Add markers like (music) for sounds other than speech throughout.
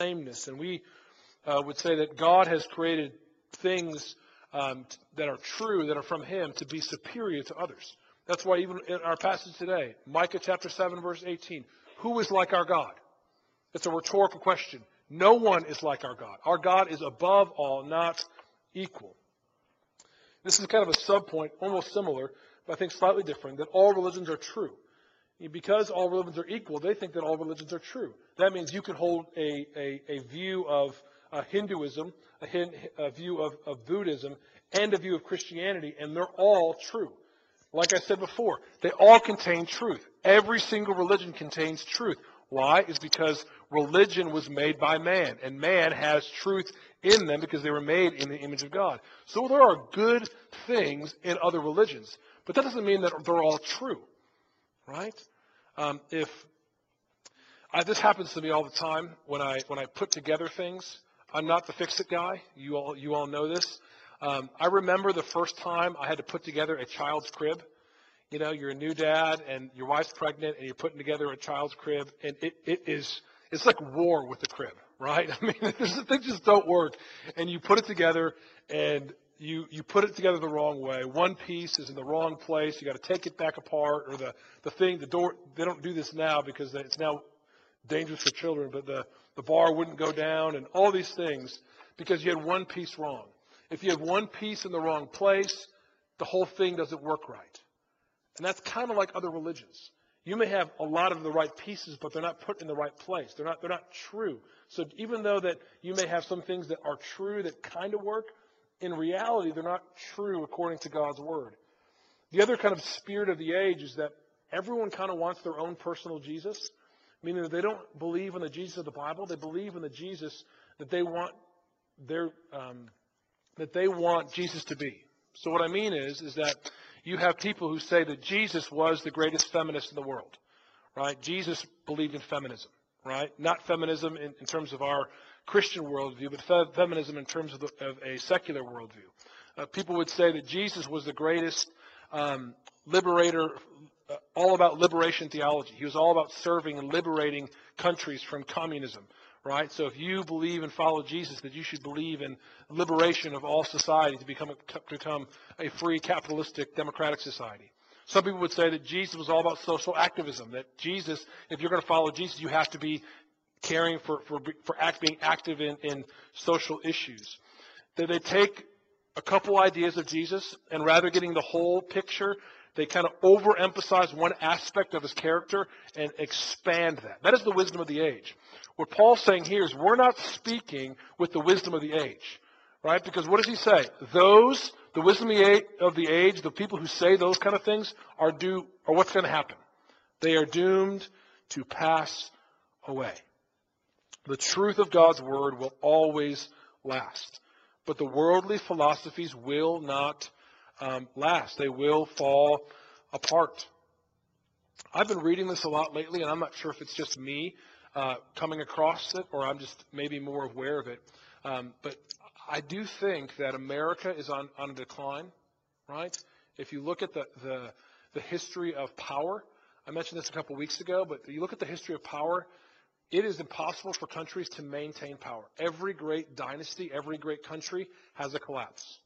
sameness. And we uh, would say that God has created things um, that are true, that are from Him, to be superior to others. That's why even in our passage today, Micah chapter 7, verse 18, who is like our God? It's a rhetorical question. No one is like our God. Our God is above all, not equal. This is kind of a subpoint, almost similar, but I think slightly different, that all religions are true. Because all religions are equal, they think that all religions are true. That means you can hold a, a, a view of uh, Hinduism, a, hin, a view of, of Buddhism, and a view of Christianity, and they're all true. Like I said before, they all contain truth. Every single religion contains truth. Why? Is because religion was made by man, and man has truth in them because they were made in the image of God. So there are good things in other religions, but that doesn't mean that they're all true, right? Um, if I, this happens to me all the time when I when I put together things. I'm not the fix-it guy. You all you all know this. Um, I remember the first time I had to put together a child's crib. You know, you're a new dad and your wife's pregnant and you're putting together a child's crib, and it, it is it's like war with the crib, right? (laughs) I mean, (laughs) things just don't work, and you put it together and you you put it together the wrong way. One piece is in the wrong place. You got to take it back apart, or the the thing, the door. They don't do this now because it's now dangerous for children, but the the bar wouldn't go down, and all these things because you had one piece wrong. If you have one piece in the wrong place, the whole thing doesn't work right. And that's kind of like other religions. You may have a lot of the right pieces, but they're not put in the right place. They're not, they're not true. So even though that you may have some things that are true that kind of work, in reality, they're not true according to God's word. The other kind of spirit of the age is that everyone kind of wants their own personal Jesus, meaning that they don't believe in the Jesus of the Bible. They believe in the Jesus that they want their um, that they want Jesus to be. So what I mean is, is that you have people who say that Jesus was the greatest feminist in the world, right? Jesus believed in feminism, right? Not feminism in, in terms of our Christian worldview, but fe- feminism in terms of, the, of a secular worldview. Uh, people would say that Jesus was the greatest um, liberator, uh, all about liberation theology. He was all about serving and liberating countries from communism, right? So if you believe and follow Jesus, that you should believe in liberation of all society to become a, to become a free capitalistic democratic society. Some people would say that Jesus was all about social activism. That Jesus, if you're going to follow Jesus, you have to be caring for for, for act, being active in, in social issues. That they take a couple ideas of Jesus and rather getting the whole picture, they kind of overemphasize one aspect of his character and expand that. That is the wisdom of the age. What Paul's saying here is we're not speaking with the wisdom of the age, right? Because what does he say? Those, the wisdom of the age, the people who say those kind of things are due, or what's going to happen? They are doomed to pass away. The truth of God's word will always last. But the worldly philosophies will not um, last. They will fall apart. I've been reading this a lot lately, and I'm not sure if it's just me, uh, coming across it, or I'm just maybe more aware of it. Um, but I do think that America is on, on a decline, right? If you look at the, the, the history of power, I mentioned this a couple weeks ago, but you look at the history of power, it is impossible for countries to maintain power. Every great dynasty, every great country has a collapse,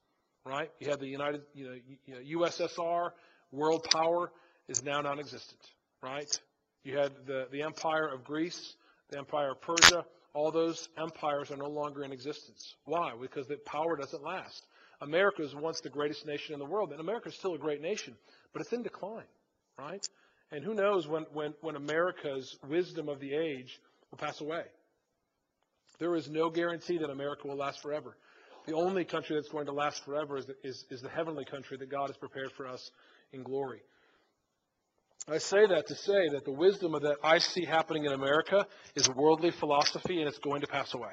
right? You have the United, you know, you know USSR, world power is now non-existent, right? You had the, the empire of Greece, the empire of Persia, all those empires are no longer in existence. Why? Because the power doesn't last. America was once the greatest nation in the world, and America is still a great nation, but it's in decline, right? And who knows when, when, when America's wisdom of the age will pass away. There is no guarantee that America will last forever. The only country that's going to last forever is the, is, is the heavenly country that God has prepared for us in glory. I say that to say that the wisdom that I see happening in America is worldly philosophy and it's going to pass away.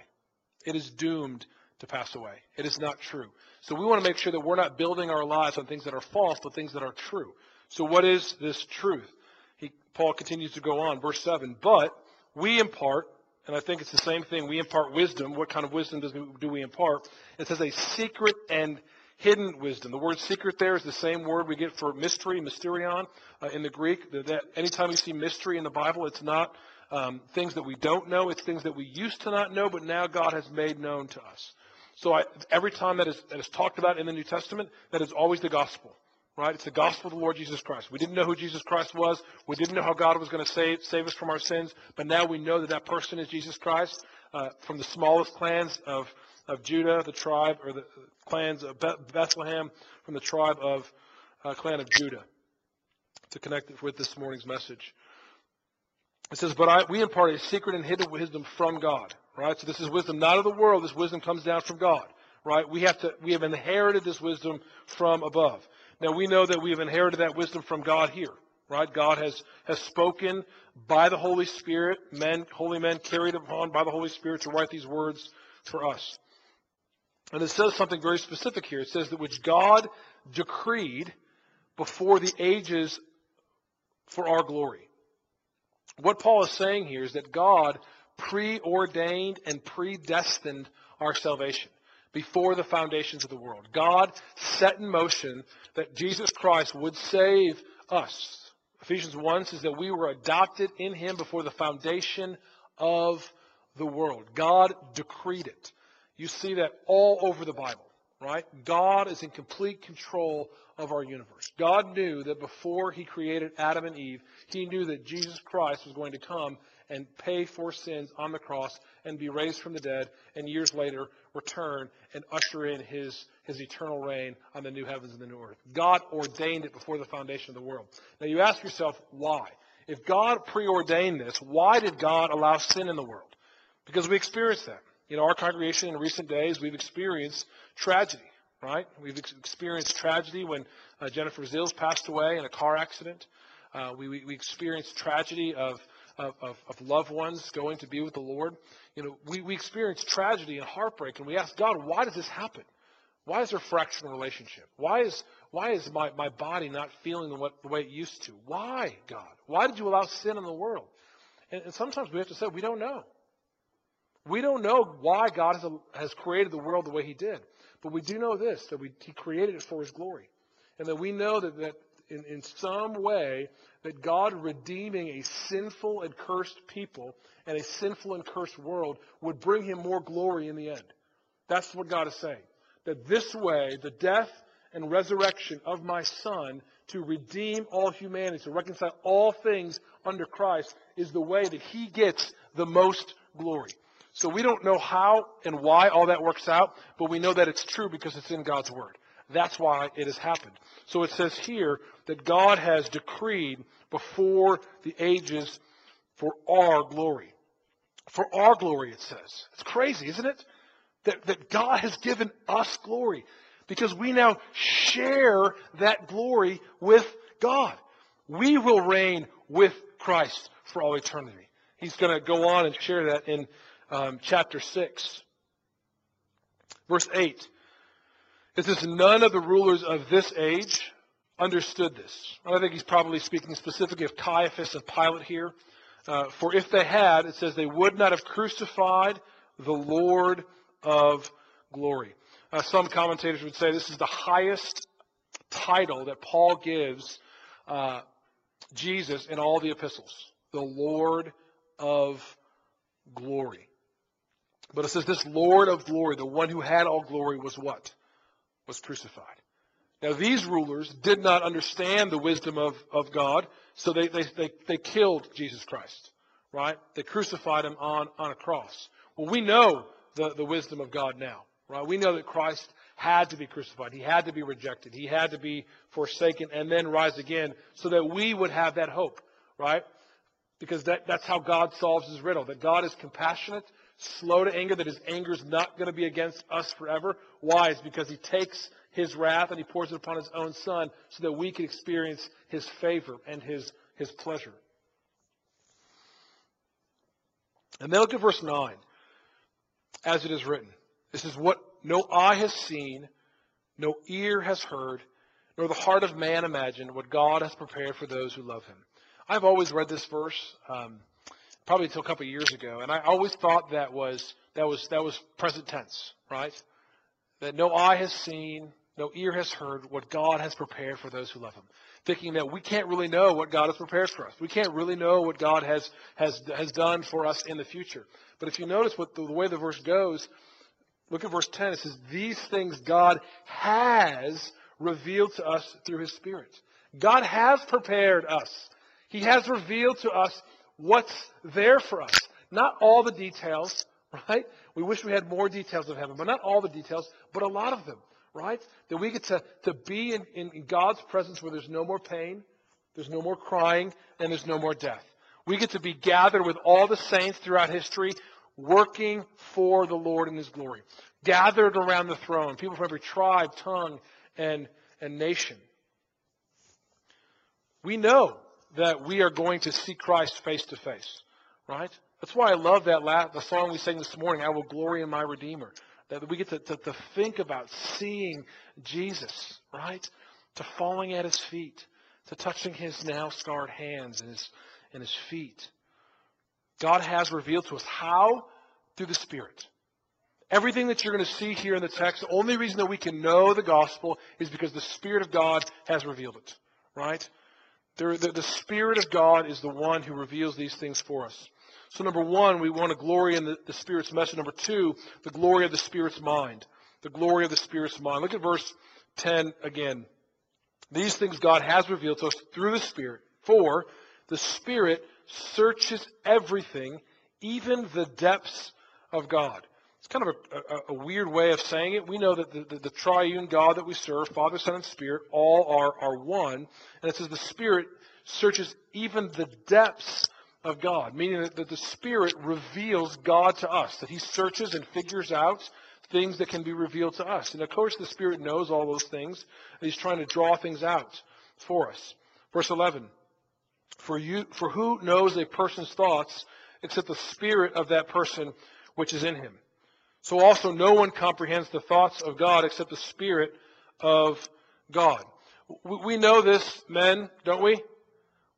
It is doomed to pass away. It is not true. So we want to make sure that we're not building our lives on things that are false, but things that are true. So what is this truth? He, Paul continues to go on, verse 7. But we impart, and I think it's the same thing, we impart wisdom. What kind of wisdom does, do we impart? It says a secret and hidden wisdom. The word secret there is the same word we get for mystery, mysterion, uh, in the Greek. That, that anytime you see mystery in the Bible, it's not um, things that we don't know. It's things that we used to not know, but now God has made known to us. So I, every time that is, that is talked about in the New Testament, that is always the gospel, right? It's the gospel of the Lord Jesus Christ. We didn't know who Jesus Christ was. We didn't know how God was going to save, save us from our sins, but now we know that that person is Jesus Christ. Uh, from the smallest clans of, of Judah, the tribe, or the clans of Bethlehem, from the tribe of uh, clan of Judah, to connect it with this morning's message. It says, But I, we impart a secret and hidden wisdom from God. Right? So this is wisdom not of the world. This wisdom comes down from God. Right? We have to we have inherited this wisdom from above. Now we know that we have inherited that wisdom from God here. Right? God has, has spoken by the Holy Spirit, men, holy men carried upon by the Holy Spirit to write these words for us. And it says something very specific here. It says that which God decreed before the ages for our glory. What Paul is saying here is that God preordained and predestined our salvation before the foundations of the world. God set in motion that Jesus Christ would save us. Ephesians 1 says that we were adopted in him before the foundation of the world. God decreed it. You see that all over the Bible, right? God is in complete control of our universe. God knew that before he created Adam and Eve, he knew that Jesus Christ was going to come and pay for sins on the cross and be raised from the dead and years later return and usher in his, his eternal reign on the new heavens and the new earth. God ordained it before the foundation of the world. Now you ask yourself, why? If God preordained this, why did God allow sin in the world? Because we experience that. In our congregation in recent days, we've experienced tragedy, right? We've experienced tragedy when uh, Jennifer Zills passed away in a car accident. Uh, we, we, we experienced tragedy of of, of, of loved ones going to be with the Lord. You know, we, we experience tragedy and heartbreak, and we ask God, why does this happen? Why is there fractured relationship? Why is why is my, my body not feeling the, the way it used to? Why, God? Why did you allow sin in the world? And, and sometimes we have to say, we don't know. We don't know why God has, has created the world the way He did. But we do know this, that we, He created it for His glory. And that we know that, that in, in some way that God redeeming a sinful and cursed people and a sinful and cursed world would bring him more glory in the end. That's what God is saying. That this way, the death and resurrection of my Son to redeem all humanity, to reconcile all things under Christ, is the way that he gets the most glory. So we don't know how and why all that works out, but we know that it's true because it's in God's Word. That's why it has happened. So it says here that God has decreed before the ages for our glory. For our glory, it says. It's crazy, isn't it? That, that God has given us glory because we now share that glory with God. We will reign with Christ for all eternity. He's going to go on and share that in um, chapter 6. Verse 8. It says, None of the rulers of this age understood this. And I think he's probably speaking specifically of Caiaphas and Pilate here. Uh, for if they had, it says, they would not have crucified the Lord of glory. Uh, some commentators would say this is the highest title that Paul gives uh, Jesus in all the epistles the Lord of glory. But it says this Lord of glory, the one who had all glory, was what? Was crucified. Now, these rulers did not understand the wisdom of, of God, so they, they, they, they killed Jesus Christ, right? They crucified him on, on a cross. Well, we know the, the wisdom of God now, right? We know that Christ had to be crucified. He had to be rejected. He had to be forsaken and then rise again so that we would have that hope, right? Because that, that's how God solves his riddle. That God is compassionate, slow to anger, that his anger is not going to be against us forever. Why? It's because he takes his wrath and he pours it upon his own son so that we can experience his favor and his, his pleasure. And then look at verse 9. As it is written, this is what no eye has seen, no ear has heard, nor the heart of man imagined what God has prepared for those who love him. I've always read this verse, um, probably until a couple of years ago, and I always thought that was that was that was present tense, right? That no eye has seen, no ear has heard what God has prepared for those who love him. thinking that we can't really know what God has prepared for us. We can't really know what God has, has, has done for us in the future. But if you notice what the, the way the verse goes, look at verse 10. It says, These things God has revealed to us through his Spirit. God has prepared us. He has revealed to us what's there for us. Not all the details, right? We wish we had more details of heaven, but not all the details, but a lot of them, right? That we get to, to be in, in, God's presence where there's no more pain, there's no more crying, and there's no more death. We get to be gathered with all the saints throughout history, working for the Lord in His glory. Gathered around the throne, people from every tribe, tongue, and, and nation. We know that we are going to see Christ face to face, right? That's why I love that last, the song we sang this morning, I Will Glory in My Redeemer. That we get to, to, to think about seeing Jesus, right? To falling at his feet, to touching his now scarred hands and his, and his feet. God has revealed to us how? Through the Spirit. Everything that you're going to see here in the text, the only reason that we can know the gospel is because the Spirit of God has revealed it, right? The, the, Spirit of God is the one who reveals these things for us. So, number one, we want to glory in the, the Spirit's message. Number two, the glory of the Spirit's mind. The glory of the Spirit's mind. Look at verse 10 again. These things God has revealed to us through the Spirit. For the Spirit searches everything, even the depths of God. It's kind of a, a, a weird way of saying it. We know that the, the, the, triune God that we serve, Father, Son, and Spirit, all are, are one. And it says the Spirit searches even the depths of God, meaning that, that the Spirit reveals God to us, that He searches and figures out things that can be revealed to us. And of course, the Spirit knows all those things, He's trying to draw things out for us. Verse 11 For, you, for who knows a person's thoughts except the Spirit of that person which is in him? So also, no one comprehends the thoughts of God except the Spirit of God. We know this, men, don't we?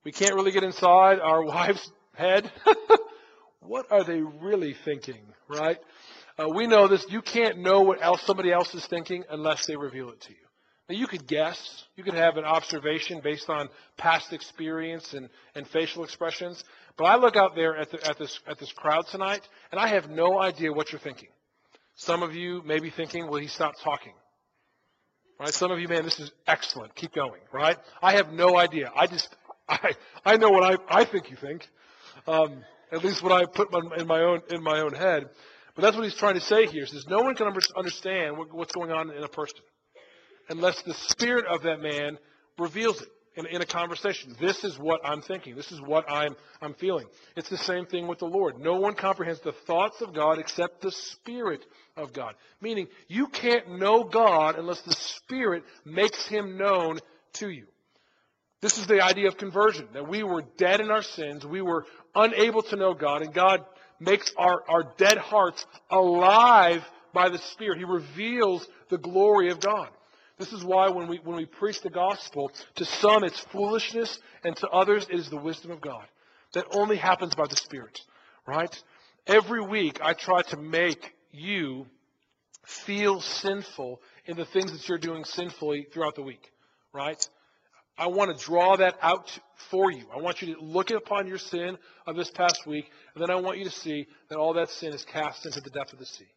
We can't really get inside our (laughs) wife's head. (laughs) what are they really thinking, right? Uh, we know this. You can't know what else somebody else is thinking unless they reveal it to you. Now, you could guess. You could have an observation based on past experience and, and facial expressions. But I look out there at, the, at, this, at this crowd tonight, and I have no idea what you're thinking. Some of you may be thinking, will he stop talking. Right? Some of you, man, this is excellent. Keep going. Right? I have no idea. I just, (laughs) I, I know what I, I think you think. Um, at least what I put in my own in my own head. But that's what he's trying to say here. He says no one can understand what's going on in a person unless the spirit of that man reveals it in, in a conversation. This is what I'm thinking. This is what I'm I'm feeling. It's the same thing with the Lord. No one comprehends the thoughts of God except the Spirit of God. Meaning you can't know God unless the Spirit makes him known to you. This is the idea of conversion, that we were dead in our sins, we were unable to know God, and God makes our, our dead hearts alive by the Spirit. He reveals the glory of God. This is why when we, when we preach the gospel, to some it's foolishness, and to others it is the wisdom of God. That only happens by the Spirit, right? Every week I try to make you feel sinful in the things that you're doing sinfully throughout the week, right? I want to draw that out for you. I want you to look upon your sin of this past week, and then I want you to see that all that sin is cast into the depth of the sea.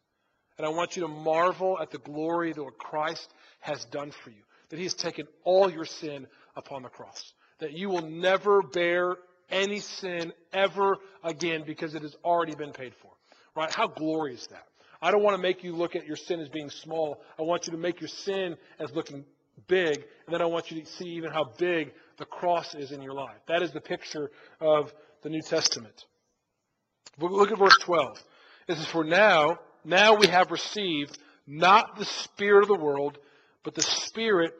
And I want you to marvel at the glory that Christ has done for you, that he has taken all your sin upon the cross, that you will never bear any sin ever again because it has already been paid for. Right? How glorious is that? I don't want to make you look at your sin as being small. I want you to make your sin as looking big, and then I want you to see even how big the cross is in your life. That is the picture of the New Testament. Look at verse 12. It says, For now, now we have received not the Spirit of the world, but the Spirit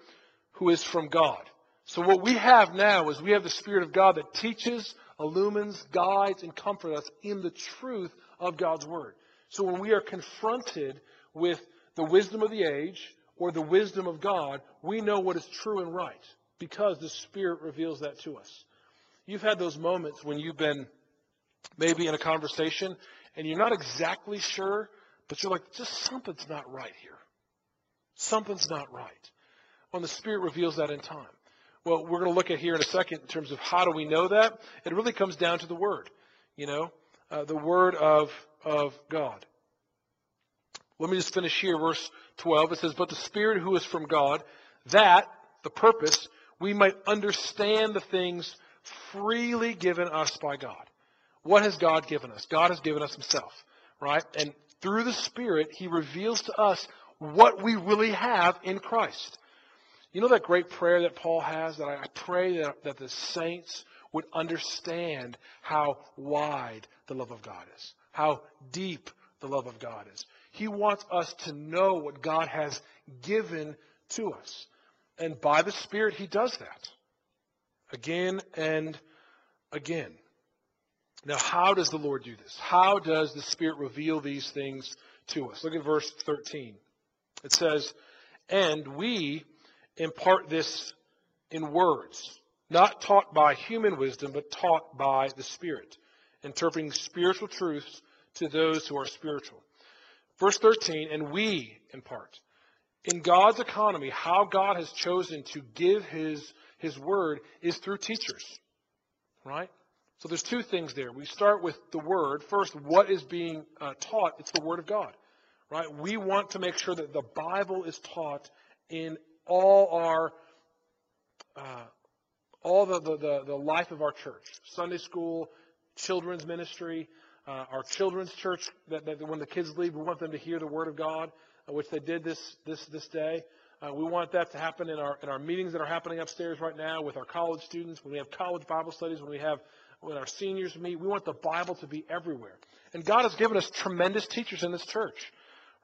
who is from God. So what we have now is we have the Spirit of God that teaches, illumines, guides, and comforts us in the truth of God's Word. So when we are confronted with the wisdom of the age, or the wisdom of God, we know what is true and right because the Spirit reveals that to us. You've had those moments when you've been maybe in a conversation and you're not exactly sure, but you're like, just something's not right here. Something's not right. When the Spirit reveals that in time. Well, we're going to look at here in a second in terms of how do we know that. It really comes down to the Word, you know, uh, the Word of, of God. Let me just finish here, verse 12. It says, But the Spirit who is from God, that, the purpose, we might understand the things freely given us by God. What has God given us? God has given us Himself, right? And through the Spirit, He reveals to us what we really have in Christ. You know that great prayer that Paul has that I pray that, that the saints would understand how wide the love of God is, how deep the love of God is. He wants us to know what God has given to us. And by the Spirit, He does that again and again. Now, how does the Lord do this? How does the Spirit reveal these things to us? Look at verse 13. It says, And we impart this in words, not taught by human wisdom, but taught by the Spirit, interpreting spiritual truths to those who are spiritual. Verse 13, and we impart. In God's economy, how God has chosen to give his, his word is through teachers. Right? So there's two things there. We start with the word. First, what is being uh, taught? It's the word of God. Right? We want to make sure that the Bible is taught in all our uh, all the, the, the, life of our church. Sunday school, children's ministry, uh, our children's church, that, that, when the kids leave, we want them to hear the Word of God, uh, which they did this, this, this day. Uh, we want that to happen in our, in our meetings that are happening upstairs right now with our college students, when we have college Bible studies, when we have when our seniors meet. We want the Bible to be everywhere. And God has given us tremendous teachers in this church.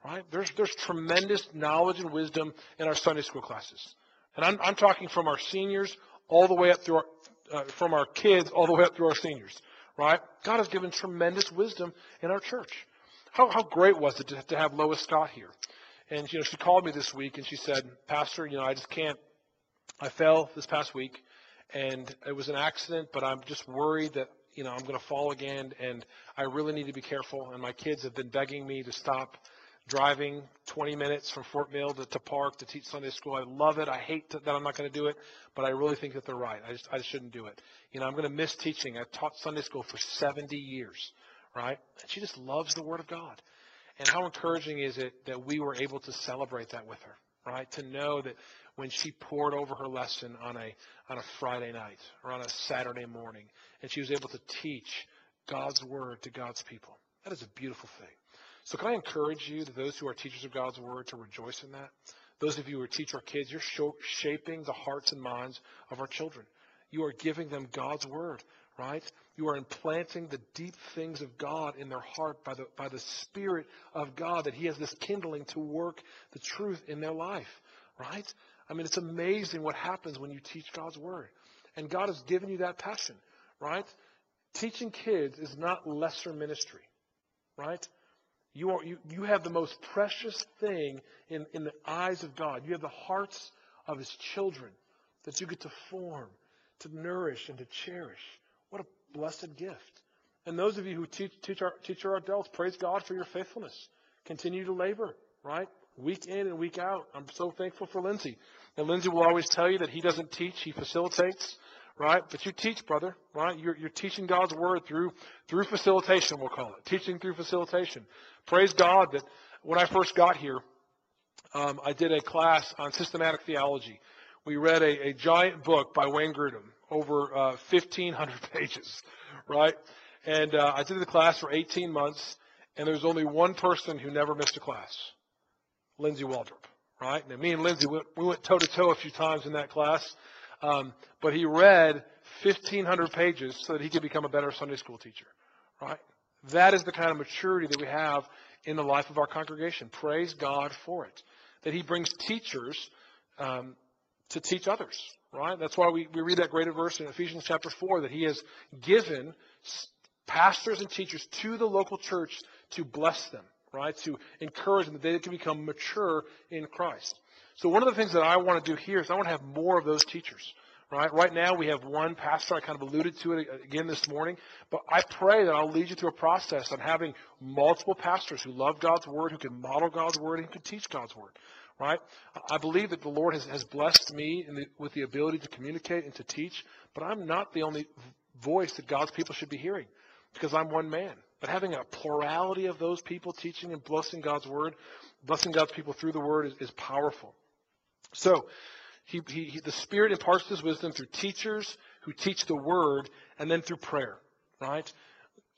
Right? There's, there's tremendous knowledge and wisdom in our Sunday school classes. And I'm, I'm talking from our seniors all the way up through our, uh, from our kids all the way up through our seniors. Right? God has given tremendous wisdom in our church. How, how great was it to, to have Lois Scott here? And, you know, she called me this week and she said, Pastor, you know, I just can't, I fell this past week and it was an accident, but I'm just worried that, you know, I'm going to fall again and I really need to be careful. And my kids have been begging me to stop driving 20 minutes from Fort Mill to, to Park to teach Sunday school. I love it. I hate to, that I'm not going to do it, but I really think that they're right. I just, I shouldn't do it. You know, I'm going to miss teaching. I taught Sunday school for 70 years, right? And she just loves the Word of God. And how encouraging is it that we were able to celebrate that with her, right? To know that when she pored over her lesson on a, on a Friday night or on a Saturday morning, and she was able to teach God's Word to God's people. That is a beautiful thing. So can I encourage you, to those who are teachers of God's Word, to rejoice in that? Those of you who teach our kids, you're shaping the hearts and minds of our children. You are giving them God's Word, right? You are implanting the deep things of God in their heart by the, by the Spirit of God, that He has this kindling to work the truth in their life, right? I mean, it's amazing what happens when you teach God's Word. And God has given you that passion, right? Teaching kids is not lesser ministry, right? You, are, you, you have the most precious thing in, in the eyes of God. You have the hearts of His children that you get to form, to nourish, and to cherish. What a blessed gift. And those of you who teach, teach, our, teach our adults, praise God for your faithfulness. Continue to labor, right? Week in and week out. I'm so thankful for Lindsay. And Lindsay will always tell you that he doesn't teach, he facilitates right? But you teach, brother, right? You're, you're teaching God's word through through facilitation, we'll call it, teaching through facilitation. Praise God that when I first got here, um, I did a class on systematic theology. We read a, a giant book by Wayne Grudem, over uh, 1,500 (laughs) pages, right? And uh, I did the class for 18 months, and there was only one person who never missed a class, Lindsay Waldrop, right? Now, me and Lindsay, we went toe to toe a few times in that class. Um, but he read 1,500 pages so that he could become a better Sunday school teacher. Right? That is the kind of maturity that we have in the life of our congregation. Praise God for it. That he brings teachers um, to teach others. Right? That's why we, we read that great verse in Ephesians chapter 4 that he has given pastors and teachers to the local church to bless them, right? To encourage them that they can become mature in Christ. So one of the things that I want to do here is I want to have more of those teachers. Right? Right now we have one pastor. I kind of alluded to it again this morning, but I pray that I'll lead you through a process on having multiple pastors who love God's word, who can model God's word, and who can teach God's word. right? I believe that the Lord has, has blessed me the, with the ability to communicate and to teach, but I'm not the only voice that God's people should be hearing because I'm one man. But having a plurality of those people teaching and blessing God's word, blessing God's people through the word is, is powerful. So, he, he, he, the Spirit imparts this wisdom through teachers who teach the word and then through prayer, right?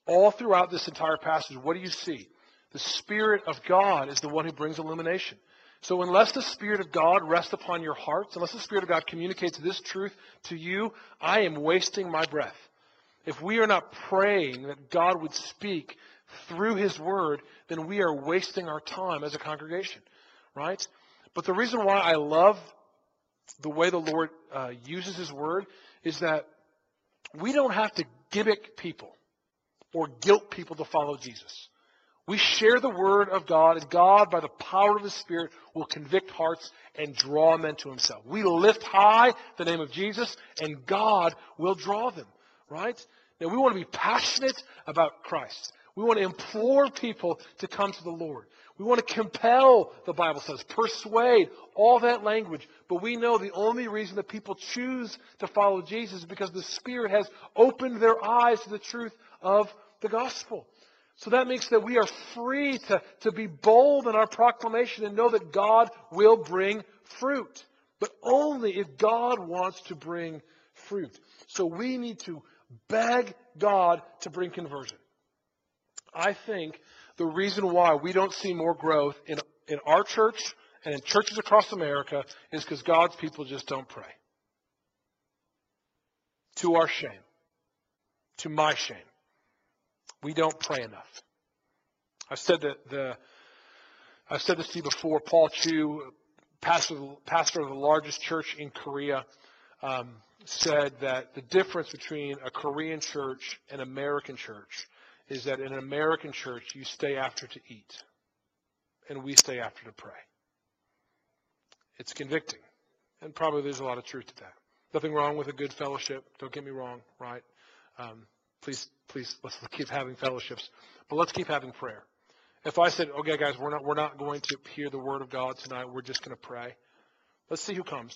All throughout this entire passage, what do you see? The Spirit of God is the one who brings illumination. So unless the Spirit of God rests upon your hearts, unless the Spirit of God communicates this truth to you, I am wasting my breath. If we are not praying that God would speak through His Word, then we are wasting our time as a congregation, right? But the reason why I love the way the Lord uh, uses His Word is that we don't have to gimmick people or guilt people to follow Jesus. We share the word of God, and God, by the power of His Spirit, will convict hearts and draw men to Himself. We lift high the name of Jesus, and God will draw them, right? Now, we want to be passionate about Christ. We want to implore people to come to the Lord. We want to compel, the Bible says, persuade, all that language. But we know the only reason that people choose to follow Jesus is because the Spirit has opened their eyes to the truth of the gospel. So that means that we are free to, to be bold in our proclamation and know that God will bring fruit. But only if God wants to bring fruit. So we need to beg God to bring conversion. I think the reason why we don't see more growth in, in our church and in churches across America is because God's people just don't pray. To our shame. To my shame. We don't pray enough. I've said that the I've said this to you before. Paul Cho, pastor, pastor of the largest church in Korea, um, said that the difference between a Korean church and American church is that in an American church you stay after to eat, and we stay after to pray. It's convicting, and probably there's a lot of truth to that. Nothing wrong with a good fellowship. Don't get me wrong, right? Um, Please, please, let's (laughs) keep having fellowships, but let's keep having prayer. If I said, okay, guys, we're not, we're not going to hear the word of God tonight, we're just going to pray. Let's see who comes.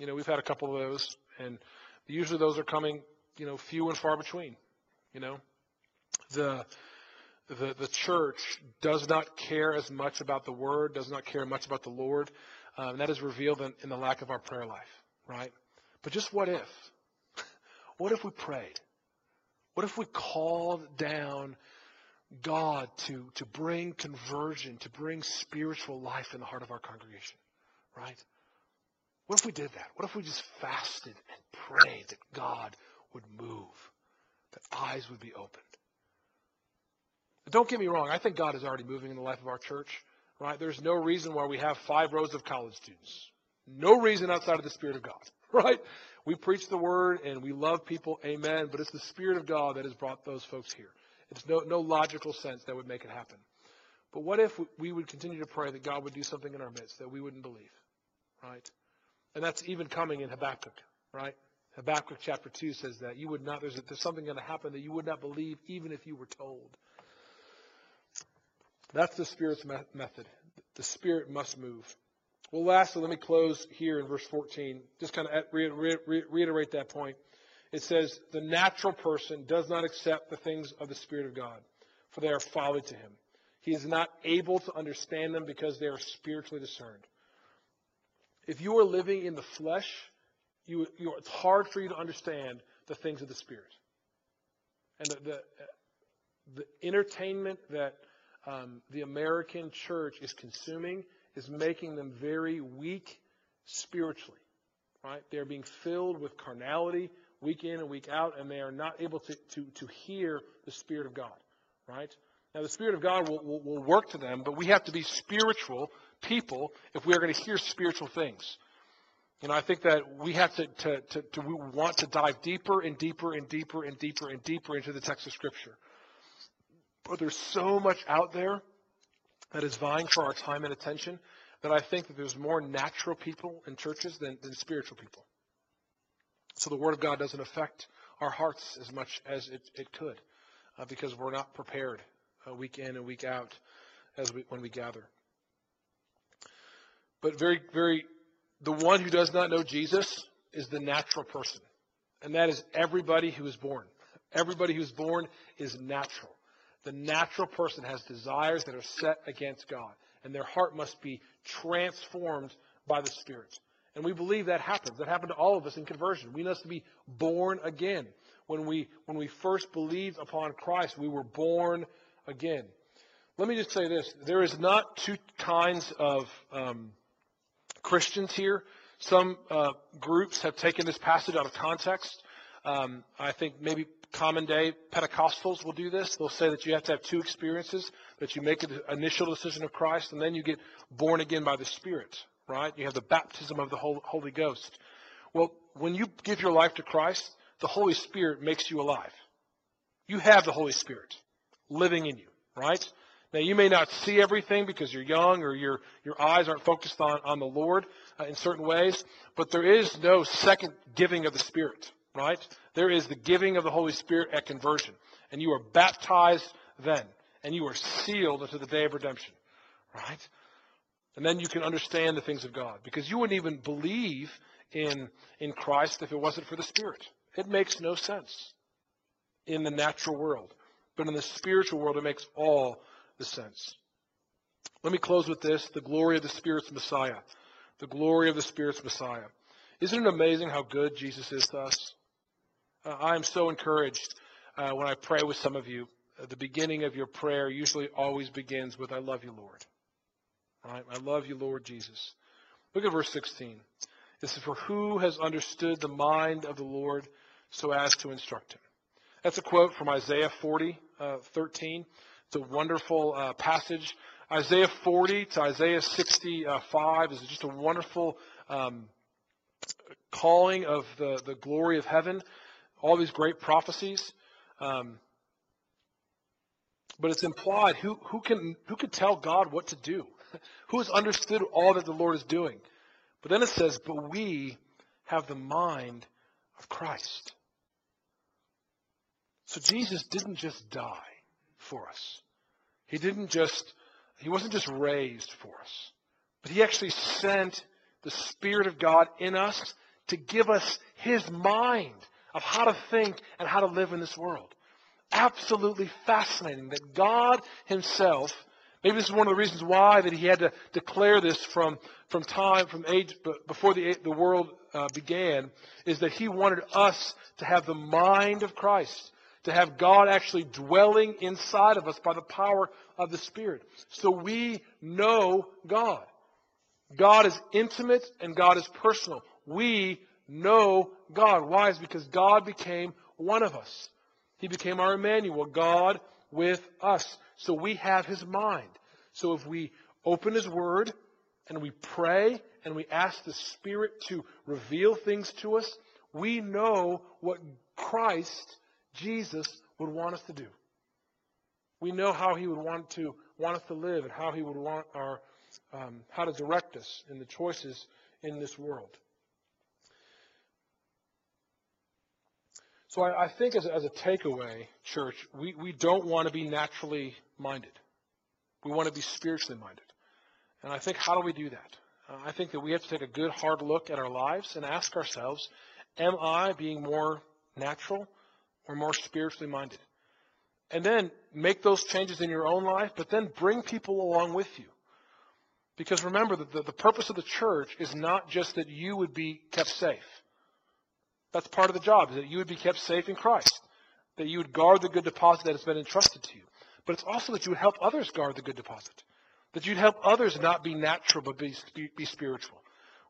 You know, we've had a couple of those, and usually those are coming, you know, few and far between. You know, the the the church does not care as much about the word, does not care much about the Lord. Um, that is revealed in, in the lack of our prayer life, right? But just what if? (laughs) What if we prayed? What if we called down God to, to bring conversion, to bring spiritual life in the heart of our congregation? Right? What if we did that? What if we just fasted and prayed that God would move, that eyes would be opened? Don't get me wrong, I think God is already moving in the life of our church, right? There's no reason why we have five rows of college students. No reason outside of the Spirit of God, (laughs) right? We preach the word and we love people, amen, but it's the Spirit of God that has brought those folks here. It's no, no logical sense that would make it happen. But what if we would continue to pray that God would do something in our midst that we wouldn't believe, right? And that's even coming in Habakkuk, right? Habakkuk chapter 2 says that. You would not, there's, there's something going to happen that you would not believe even if you were told. That's the Spirit's me- method. The Spirit must move. Well, lastly, let me close here in verse 14. Just kind of reiterate that point. It says, The natural person does not accept the things of the Spirit of God, for they are folly to him. He is not able to understand them because they are spiritually discerned. If you are living in the flesh, you, you, it's hard for you to understand the things of the Spirit. And the, the, the entertainment that um, the American church is consuming is making them very weak spiritually. Right? They're being filled with carnality week in and week out, and they are not able to, to, to hear the Spirit of God. Right? Now, the Spirit of God will, will, will work to them, but we have to be spiritual people if we are going to hear spiritual things. You know, I think that we have to, to, to, to we want to dive deeper and deeper and deeper and deeper and deeper into the text of Scripture. But there's so much out there that is vying for our time and attention that I think that there's more natural people in churches than, than spiritual people. So the Word of God doesn't affect our hearts as much as it, it could uh, because we're not prepared uh, week in and week out as we, when we gather. but very, very, the one who does not know Jesus is the natural person. And that is everybody who is born. Everybody who's born is natural. The natural person has desires that are set against God, and their heart must be transformed by the Spirit. And we believe that happens. That happened to all of us in conversion. We must be born again. When we, when we first believed upon Christ, we were born again. Let me just say this. There is not two kinds of um, Christians here. Some uh, groups have taken this passage out of context. Um, I think maybe common day Pentecostals will do this. They'll say that you have to have two experiences, that you make an initial decision of Christ, and then you get born again by the Spirit, right? You have the baptism of the Holy Ghost. Well, when you give your life to Christ, the Holy Spirit makes you alive. You have the Holy Spirit living in you, right? Now, you may not see everything because you're young or your, your eyes aren't focused on, on the Lord uh, in certain ways, but there is no second giving of the Spirit, right? There is the giving of the Holy Spirit at conversion. And you are baptized then. And you are sealed unto the day of redemption. Right? And then you can understand the things of God. Because you wouldn't even believe in, in Christ if it wasn't for the Spirit. It makes no sense in the natural world. But in the spiritual world, it makes all the sense. Let me close with this the glory of the Spirit's Messiah. The glory of the Spirit's Messiah. Isn't it amazing how good Jesus is to us? Uh, I am so encouraged uh, when I pray with some of you. Uh, the beginning of your prayer usually always begins with, I love you, Lord. Right? I love you, Lord Jesus. Look at verse 16. It says, For who has understood the mind of the Lord so as to instruct him? That's a quote from Isaiah 40, uh, 13. It's a wonderful uh, passage. Isaiah 40 to Isaiah 65 is just a wonderful um, calling of the, the glory of heaven all these great prophecies. Um, but it's implied who, who, can, who can tell God what to do? (laughs) who has understood all that the Lord is doing? But then it says, but we have the mind of Christ. So Jesus didn't just die for us. He didn't just, he wasn't just raised for us, but he actually sent the Spirit of God in us to give us his mind of how to think and how to live in this world. Absolutely fascinating that God Himself, maybe this is one of the reasons why that He had to declare this from, from time, from age, before the, the world uh, began, is that He wanted us to have the mind of Christ, to have God actually dwelling inside of us by the power of the Spirit. So we know God. God is intimate and God is personal. We know God. Why? Is because God became one of us. He became our Emmanuel, God with us. So we have his mind. So if we open his word and we pray and we ask the Spirit to reveal things to us, we know what Christ, Jesus, would want us to do. We know how he would want to want us to live and how he would want our um, how to direct us in the choices in this world. So I, I think as, as a takeaway, church, we, we don't want to be naturally minded. We want to be spiritually minded. And I think how do we do that? Uh, I think that we have to take a good hard look at our lives and ask ourselves, am I being more natural or more spiritually minded? And then make those changes in your own life, but then bring people along with you. Because remember that the, the purpose of the church is not just that you would be kept safe. That's part of the job, is that you would be kept safe in Christ, that you would guard the good deposit that has been entrusted to you. But it's also that you would help others guard the good deposit, that you'd help others not be natural but be, be spiritual.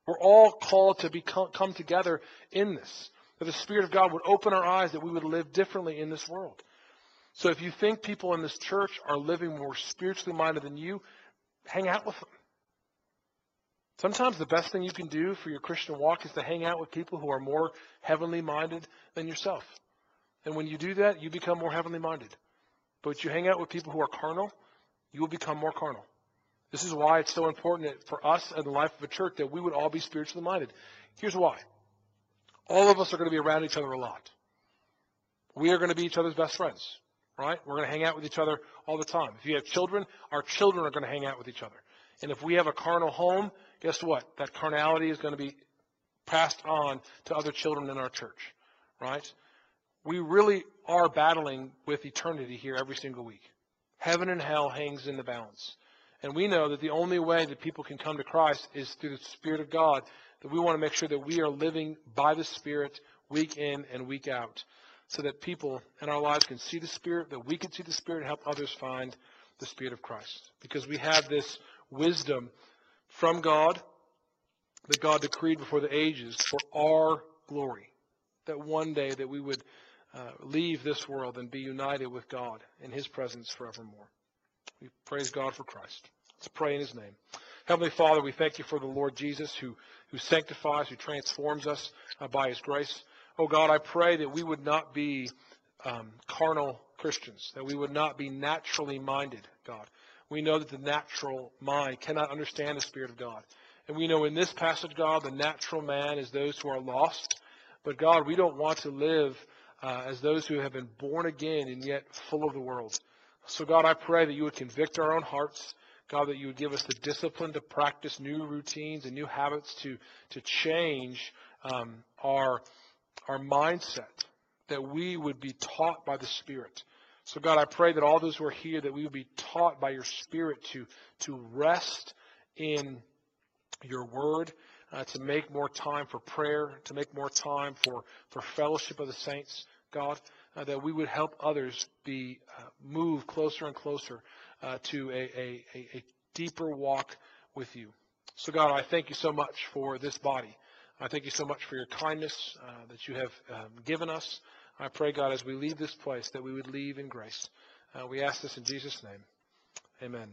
We're all called to become, come together in this, that the Spirit of God would open our eyes, that we would live differently in this world. So if you think people in this church are living more spiritually minded than you, hang out with them. Sometimes the best thing you can do for your Christian walk is to hang out with people who are more heavenly minded than yourself. And when you do that, you become more heavenly minded. But you hang out with people who are carnal, you will become more carnal. This is why it's so important for us in the life of a church that we would all be spiritually minded. Here's why. All of us are going to be around each other a lot. We are going to be each other's best friends, right? We're going to hang out with each other all the time. If you have children, our children are going to hang out with each other. And if we have a carnal home, guess what? That carnality is going to be passed on to other children in our church, right? We really are battling with eternity here every single week. Heaven and hell hangs in the balance. And we know that the only way that people can come to Christ is through the Spirit of God, that we want to make sure that we are living by the Spirit week in and week out, so that people in our lives can see the Spirit, that we can see the Spirit and help others find the Spirit of Christ. Because we have this wisdom from God that God decreed before the ages for our glory. That one day that we would uh, leave this world and be united with God in His presence forevermore. We praise God for Christ. Let's pray in His name. Heavenly Father, we thank you for the Lord Jesus who, who sanctifies, who transforms us uh, by His grace. Oh God, I pray that we would not be um, carnal Christians, that we would not be naturally minded, God. We know that the natural mind cannot understand the Spirit of God. And we know in this passage, God, the natural man is those who are lost. But God, we don't want to live uh, as those who have been born again and yet full of the world. So, God, I pray that you would convict our own hearts. God, that you would give us the discipline to practice new routines and new habits to, to change um, our, our mindset, that we would be taught by the Spirit. So, God, I pray that all those who are here, that we would be taught by your Spirit to, to rest in your word, uh, to make more time for prayer, to make more time for, for fellowship of the saints, God, uh, that we would help others be uh, move closer and closer uh, to a, a, a, deeper walk with you. So, God, I thank you so much for this body. I thank you so much for your kindness uh, that you have um, given us. I pray, God, as we leave this place, that we would leave in grace. Uh, we ask this in Jesus' name. Amen.